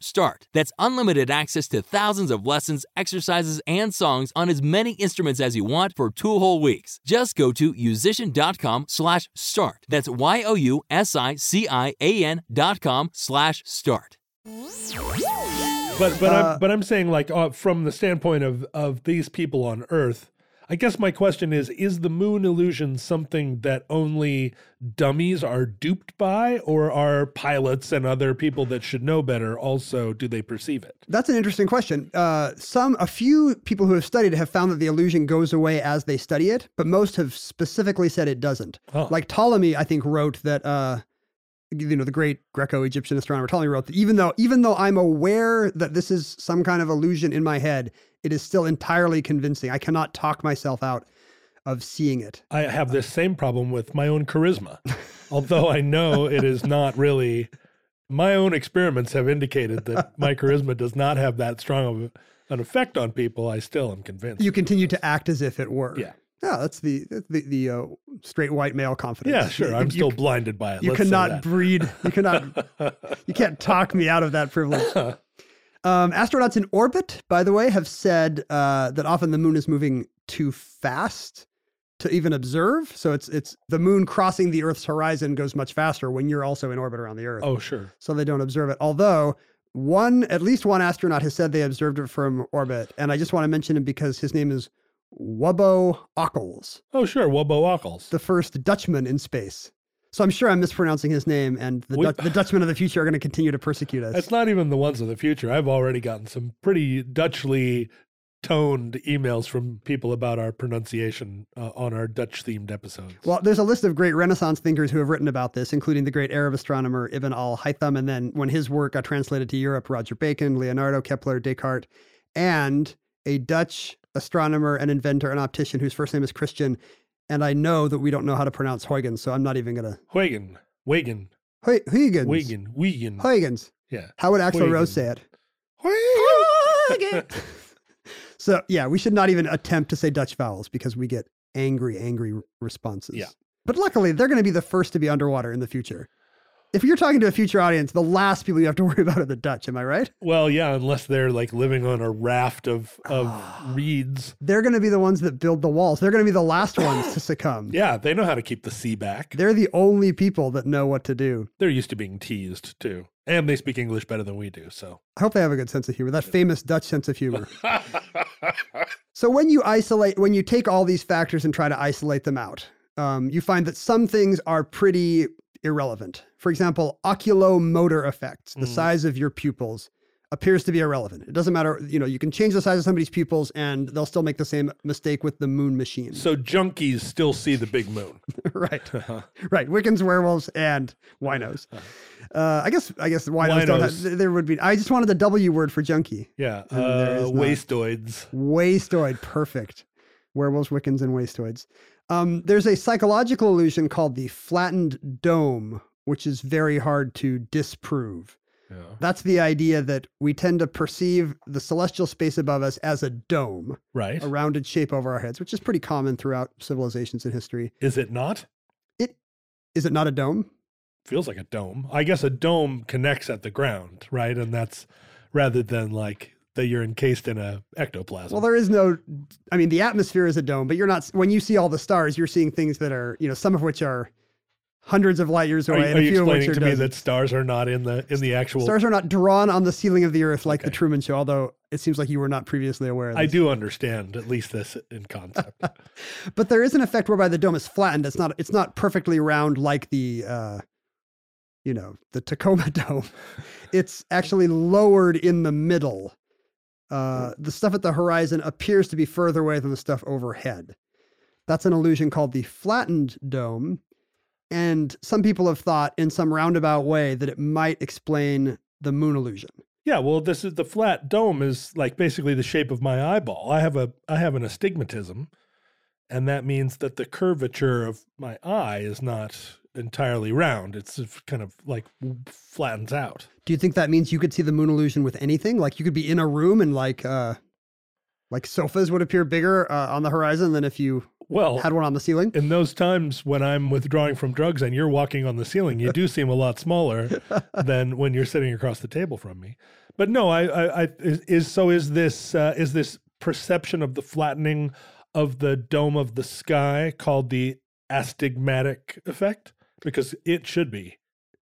start. That's unlimited access to thousands of lessons, exercises, and songs on as many instruments as you want for two whole weeks. Just go to yousician.com slash start. That's Y-O-U-S-I-C-I-A-N dot com slash start. But but Uh, I'm but I'm saying like uh, from the standpoint of of these people on Earth, I guess my question is: Is the moon illusion something that only dummies are duped by, or are pilots and other people that should know better also do they perceive it? That's an interesting question. Uh, some, a few people who have studied have found that the illusion goes away as they study it, but most have specifically said it doesn't. Oh. Like Ptolemy, I think, wrote that. Uh, you know, the great Greco-Egyptian astronomer Ptolemy wrote that even though even though I'm aware that this is some kind of illusion in my head, it is still entirely convincing. I cannot talk myself out of seeing it. I have this same problem with my own charisma, although I know it is not really. My own experiments have indicated that my charisma does not have that strong of an effect on people. I still am convinced. You continue to act as if it were. Yeah. Yeah, that's the the the uh, straight white male confidence. yeah, sure. I'm you- still blinded by it. You let's cannot breed. You cannot. you can't talk me out of that privilege. Um, astronauts in orbit, by the way, have said uh, that often the moon is moving too fast to even observe. So it's it's the moon crossing the Earth's horizon goes much faster when you're also in orbit around the Earth. Oh, sure. So they don't observe it. Although one, at least one astronaut has said they observed it from orbit, and I just want to mention him because his name is Wubbo Ockels Oh, sure. Wubbo Ockels. the first Dutchman in space. So I'm sure I'm mispronouncing his name, and the, We- the Dutchmen of the future are going to continue to persecute us. It's not even the ones of the future. I've already gotten some pretty Dutchly toned emails from people about our pronunciation uh, on our Dutch themed episodes. Well, there's a list of great Renaissance thinkers who have written about this, including the great Arab astronomer Ibn al Haytham, and then when his work got translated to Europe, Roger Bacon, Leonardo, Kepler, Descartes, and a Dutch astronomer and inventor and optician whose first name is Christian. And I know that we don't know how to pronounce Huygens, so I'm not even going to. Huygen, Wagen, Huygens. Wagen, Wiegen. Huygens. Yeah. How would Axl Rose say it? Huygen. so yeah, we should not even attempt to say Dutch vowels because we get angry, angry responses. Yeah. But luckily, they're going to be the first to be underwater in the future. If you're talking to a future audience, the last people you have to worry about are the Dutch. Am I right? Well, yeah, unless they're like living on a raft of of reeds. They're going to be the ones that build the walls. They're going to be the last ones to succumb. Yeah, they know how to keep the sea back. They're the only people that know what to do. They're used to being teased too, and they speak English better than we do. So I hope they have a good sense of humor. That famous Dutch sense of humor. So when you isolate, when you take all these factors and try to isolate them out, um, you find that some things are pretty irrelevant. For example, oculomotor effects, the Mm. size of your pupils, appears to be irrelevant. It doesn't matter, you know, you can change the size of somebody's pupils and they'll still make the same mistake with the moon machine. so junkies still see the big moon. right, right. Wiccans, werewolves, and winos. Uh, I guess, I guess winos, don't have, there would be. I just wanted the W word for junkie. Yeah, uh, wastoids. Wastoid, perfect. Werewolves, Wiccans, and Wastoids. Um, there's a psychological illusion called the flattened dome, which is very hard to disprove. Yeah. That's the idea that we tend to perceive the celestial space above us as a dome, Right. a rounded shape over our heads, which is pretty common throughout civilizations in history. Is it not? It is it not a dome? Feels like a dome. I guess a dome connects at the ground, right? And that's rather than like that you're encased in a ectoplasm. Well, there is no. I mean, the atmosphere is a dome, but you're not. When you see all the stars, you're seeing things that are, you know, some of which are hundreds of light years are, away, you- and are a you few explaining to me dozens. that stars are not in the in the actual? stars are not drawn on the ceiling of the Earth like the Truman Show. Although it seems like you were not previously aware of this. I do understand at least this in concept. but there is an effect whereby the dome is flattened. It's not. It's not perfectly round like the, uh, you know, the Tacoma Dome. It's actually lowered in the middle. Uh, the stuff at the horizon appears to be further away than the stuff overhead. That's an illusion called the flattened dome. And some people have thought in some roundabout way that it might explain the moon illusion. yeah, well, this is the flat dome is like basically the shape of my eyeball. I have a I have an astigmatism, and that means that the curvature of my eye is not entirely round. It's kind of like flattens out. Do you think that means you could see the moon illusion with anything? Like you could be in a room and like uh like sofas would appear bigger uh, on the horizon than if you Well, had one on the ceiling? in those times when I'm withdrawing from drugs and you're walking on the ceiling, you do seem a lot smaller than when you're sitting across the table from me. But no, I, I, I is, is so is this uh, is this perception of the flattening of the dome of the sky called the astigmatic effect because it should be.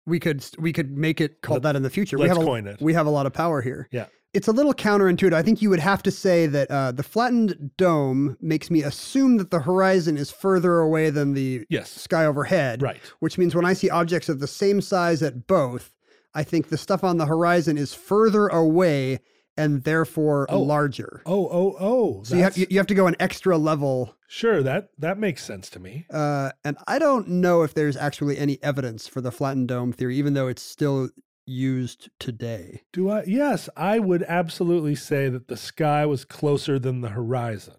We could we could make it called Let- that in the future. we let's have a, coin it. We have a lot of power here. Yeah. It's a little counterintuitive. I think you would have to say that uh, the flattened dome makes me assume that the horizon is further away than the Yes. sky overhead. Right. Which means when I see objects of the same size at both, I think the stuff on the horizon is further away and therefore Oh. larger. Oh, oh, oh. So you have, you have to go an extra level. sure, that that makes sense to me. Uh, and I don't know if there's actually any evidence for the flattened dome theory, even though it's still used today. Do I? Yes, I would absolutely say that the sky was closer than the horizon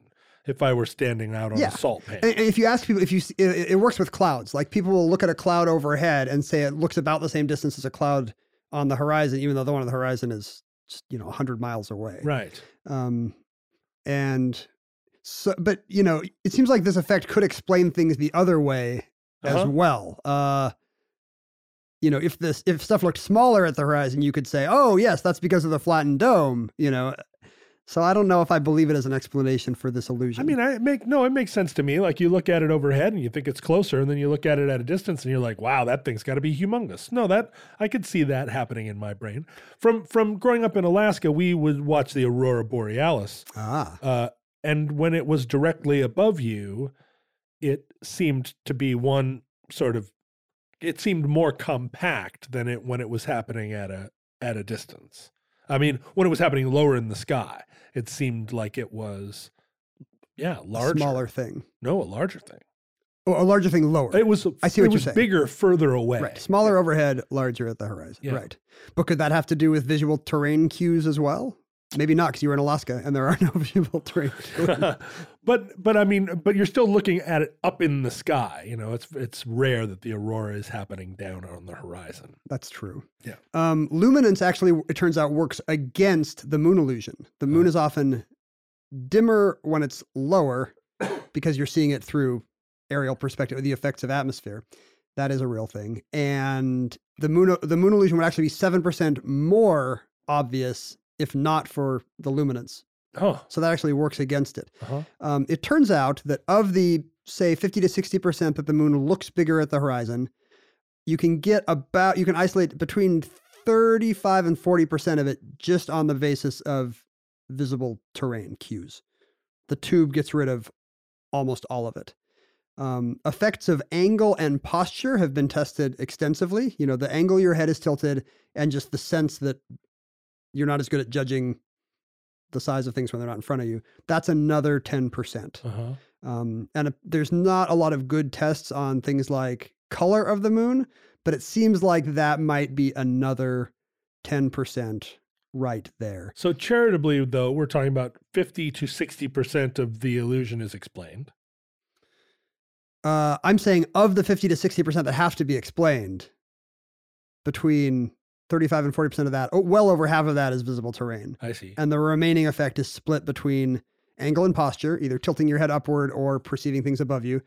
if I were standing out on Yeah. a salt pan. And if you ask people, if you, it, it works with clouds. Like people will look at a cloud overhead and say it looks about the same distance as a cloud on the horizon, even though the one on the horizon is, just, you know, hundred miles away. right. Um, and so, but you know, it seems like this effect could explain things the other way as Uh-huh. well. Uh, you know, if this if stuff looked smaller at the horizon, you could say, "Oh, yes, that's because of the flattened dome." You know, so I don't know if I believe it as an explanation for this illusion. I mean, I make no, it makes sense to me. Like you look at it overhead and you think it's closer, and then you look at it at a distance and you're like, "Wow, that thing's got to be humongous." No, that I could see that happening in my brain. From from growing up in Alaska, we would watch the aurora borealis, ah, uh, and when it was directly above you, it seemed to be one sort of. It seemed more compact than it when it was happening at a at a distance. I mean, when it was happening lower in the sky, it seemed like it was, yeah, a larger. smaller thing, No, a larger thing. oh, a larger thing lower. It was. I see it what you're was saying. bigger further away. Right. Smaller overhead, larger at the horizon. Yeah. Right. But could that have to do with visual terrain cues as well? Maybe not, because you were in Alaska and there are no terrain. cues. but but I mean, but you're still looking at it up in the sky. You know, it's it's rare that the aurora is happening down on the horizon. That's true. Yeah. Um, luminance actually, it turns out, works against the moon illusion. The moon Oh. is often dimmer when it's lower because you're seeing it through aerial perspective, with the effects of atmosphere. That is a real thing. And the moon, the moon illusion would actually be 7% more obvious if not for the luminance. Oh, So that actually works against it. uh-huh. Um, it turns out that of the say 50 to 60% that the moon looks bigger at the horizon, you can get about you can isolate between 35 and 40% of it just on the basis of visible terrain cues. The tube gets rid of almost all of it. Um, effects of angle and posture have been tested extensively. You know, the angle your head is tilted and just the sense that you're not as good at judging the size of things when they're not in front of you. That's another 10%. Uh-huh. Um, and uh, there's not a lot of good tests on things like color of the moon, but it seems like that might be another 10% right there. So charitably, though, we're talking about 50 to 60% of the illusion is explained. Uh, I'm saying of the 50 to 60% that have to be explained, between 35 and 40% of that, oh, well over half of that is visible terrain. I see. And the remaining effect is split between angle and posture, either tilting your head upward or perceiving things above you,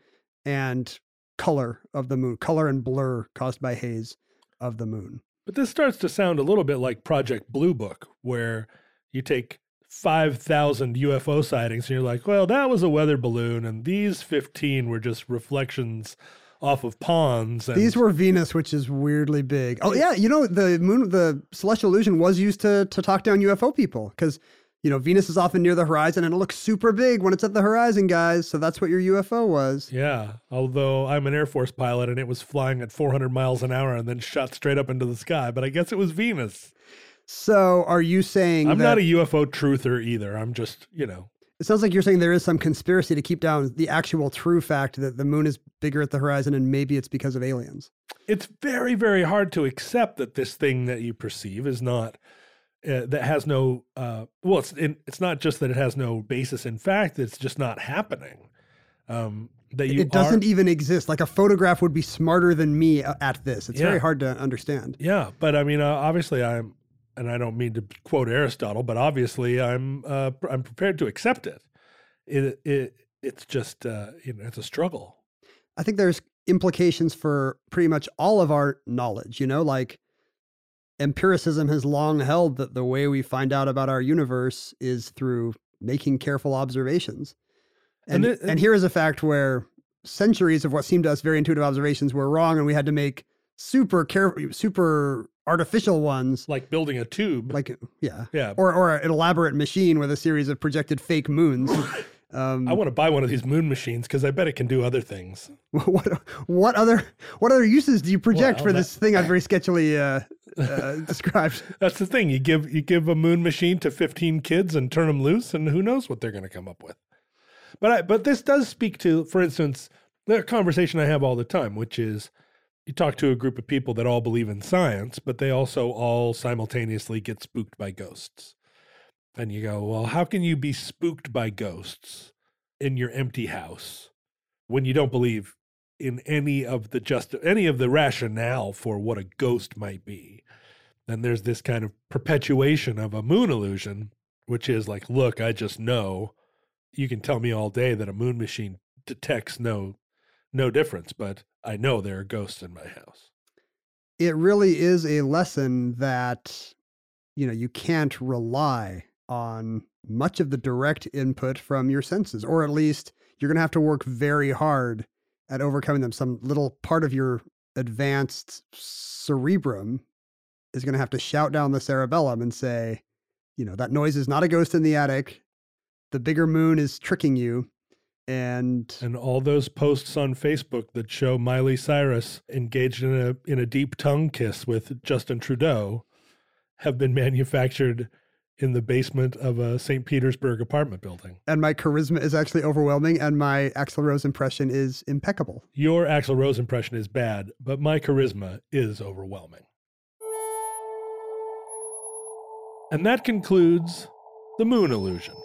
and color of the moon, color and blur caused by haze of the moon. But this starts to sound a little bit like Project Blue Book, where you take 5,000 UFO sightings and you're like, well, that was a weather balloon, and these 15 were just reflections off of ponds. And These were Venus, which is weirdly big. Oh yeah, you know the moon, the celestial illusion was used to to talk down UFO people because you know Venus is often near the horizon and it looks super big when it's at the horizon, guys. So that's what your UFO was. Yeah, although I'm an Air Force pilot and it was flying at 400 miles an hour and then shot straight up into the sky, but I guess it was Venus. So are you saying I'm that, not a UFO truther either. I'm just, you know, It sounds like you're saying there is some conspiracy to keep down the actual true fact that the moon is bigger at the horizon and maybe it's because of aliens. it's very, very hard to accept that this thing that you perceive is not. Uh, that has no uh, well it's in, it's not just that it has no basis in fact it's just not happening um that you it doesn't are, even exist. Like a photograph would be smarter than me at this. It's Yeah. very hard to understand. Yeah, but I mean, uh, obviously, I'm, and I don't mean to quote Aristotle, but obviously, I'm, uh, I'm prepared to accept it. It, it, it's just, uh, you know, it's a struggle. I think there's implications for pretty much all of our knowledge, you know, like empiricism has long held that the way we find out about our universe is through making careful observations. And And it- and here is a fact where centuries of what seemed to us very intuitive observations were wrong and we had to make super careful super artificial ones Like building a tube. like yeah yeah, or or an elaborate machine with a series of projected fake moons um I want to buy one of these moon machines because I bet it can do other things. what what other what other uses do you project Well, for that- this thing I've very sketchily uh, uh, described? That's the thing. You give you give a moon machine to 15 kids and turn them loose, and who knows what they're going to come up with. But I, but this does speak to, for instance, the conversation I have all the time, which is you talk to a group of people that all believe in science, but they also all simultaneously get spooked by ghosts. And you go, well, how can you be spooked by ghosts in your empty house when you don't believe in any of the just any of the rationale for what a ghost might be? Then there's this kind of perpetuation of a moon illusion, which is like, look, I just know. You can tell me all day that a moon machine detects no no difference, but I know there are ghosts in my house. It really is a lesson that you know you can't rely on much of the direct input from your senses, or at least you're going to have to work very hard at overcoming them. Some little part of your advanced cerebrum is going to have to shout down the cerebellum and say, you know, that noise is not a ghost in the attic. The bigger moon is tricking you. And And all those posts on Facebook that show Miley Cyrus engaged in a in a deep tongue kiss with Justin Trudeau have been manufactured in the basement of a St. Petersburg apartment building. and my charisma is actually overwhelming, and my Axl Rose impression is impeccable. Your Axl Rose impression is bad, but my charisma is overwhelming. And that concludes the moon illusion.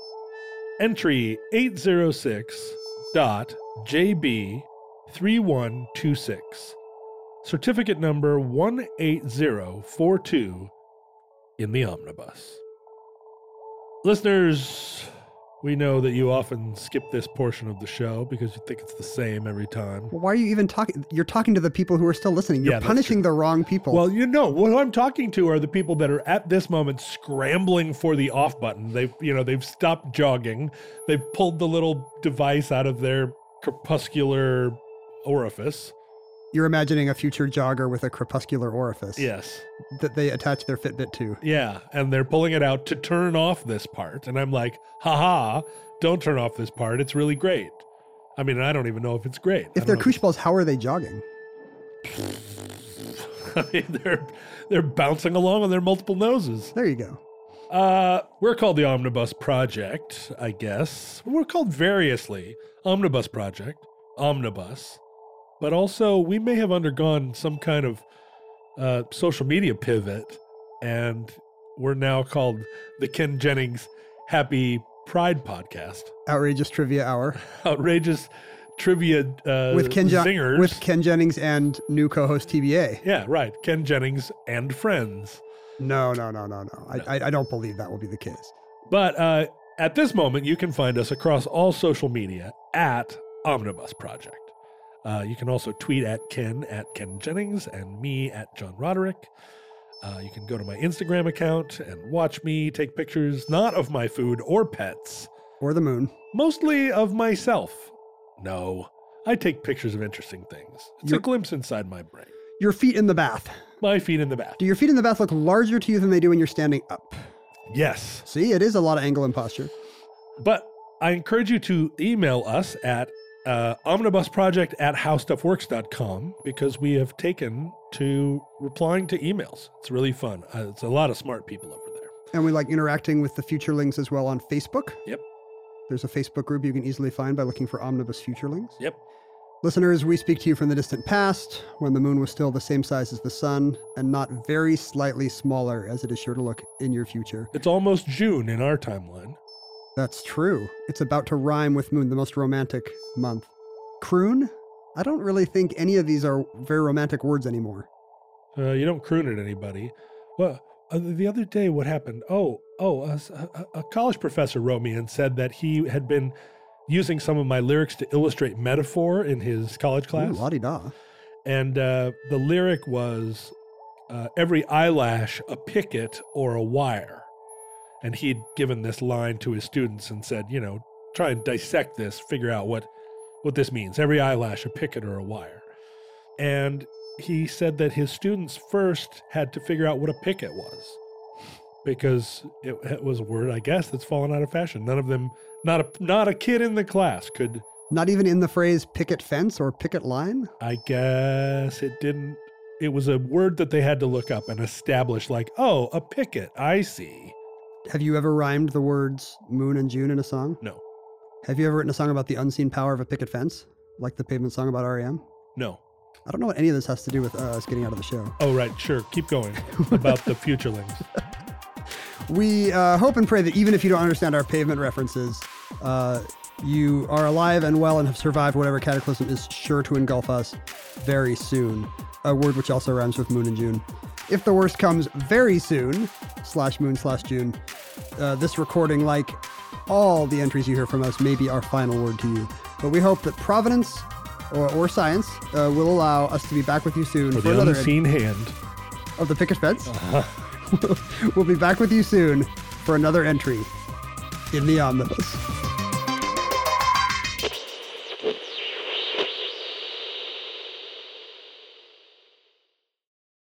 Entry 806.JB3126. Certificate number 18042 in the omnibus. Listeners, we know that you often skip this portion of the show because you think it's the same every time. Why are you even talking? You're talking to the people who are still listening. You're Yeah, punishing the wrong people. Well, you know, what I'm talking to are the people that are at this moment scrambling for the off button. They've, you know, they've stopped jogging. They've pulled the little device out of their crepuscular orifice. You're imagining a future jogger with a crepuscular orifice Yes. that they attach their Fitbit to. Yeah. And they're pulling it out to turn off this part. And I'm like, haha, don't turn off this part. It's really great. I mean, I don't even know if it's great. If they're koosh balls, how are they jogging? I mean, they're they're bouncing along on their multiple noses. There you go. Uh, we're called the Omnibus Project, I guess. We're called variously Omnibus Project, Omnibus, but also we may have undergone some kind of uh, social media pivot, and we're now called the Ken Jennings Happy Pride Podcast. Outrageous trivia hour Outrageous trivia uh, with Ken Jo- zingers. with Ken Jennings and new co-host TBA. yeah, right. Ken Jennings and friends. No, no, no, no, no. I, I, I don't believe that will be the case. But uh, at this moment, you can find us across all social media at Omnibus Project. Uh, you can also tweet at Ken at Ken Jennings and me at John Roderick. Uh, you can go to my Instagram account and watch me take pictures not of my food or pets, Or the moon. mostly of myself. No, I take pictures of interesting things. It's a glimpse inside my brain. Your feet in the bath. My feet in the bath. Do your feet in the bath look larger to you than they do when you're standing up? Yes. See, it is a lot of angle and posture. But I encourage you to email us at uh, omnibusproject at howstuffworks.com because we have taken to replying to emails. It's really fun. Uh, it's a lot of smart people over there. And we like interacting with the futurelings as well on Facebook. Yep. There's a Facebook group you can easily find by looking for Omnibus Futurelings. Yep. Listeners, we speak to you from the distant past, when the moon was still the same size as the sun, and not very slightly smaller as it is sure to look in your future. It's almost June in our timeline. That's true. It's about to rhyme with moon, the most romantic month. Croon? I don't really think any of these are very romantic words anymore. Uh, you don't croon at anybody. Well, uh, the other day, what happened? Oh, oh, a college professor wrote me and said that he had been using some of my lyrics to illustrate metaphor in his college class. La-di-da. and uh, the lyric was uh, every eyelash a picket or a wire and he'd given this line to his students and said you know try and dissect this figure out what what this means every eyelash a picket or a wire and he said that his students first had to figure out what a picket was because it, it was a word i guess that's fallen out of fashion none of them not a not a kid in the class could Not even in the phrase picket fence or picket line? I guess it didn't. It was a word that they had to look up and establish, like, oh, a picket. I see. Have you ever rhymed the words moon and June in a song? No, Have you ever written a song about the unseen power of a picket fence? Like the pavement song about REM? no. I don't know what any of this has to do with uh, us getting out of the show. Oh, right. Sure. Keep going about the futurelings. We uh, hope and pray that even if you don't understand our pavement references, uh, you are alive and well and have survived whatever cataclysm is sure to engulf us very soon. A word which also rhymes with moon and June. If the worst comes very soon, slash moon slash June, uh, this recording, like all the entries you hear from us, may be our final word to you. But we hope that Providence or, or science uh, will allow us to be back with you soon For for the another unseen hand. of the picket fence. we'll be back with you soon for another entry in the omnibus.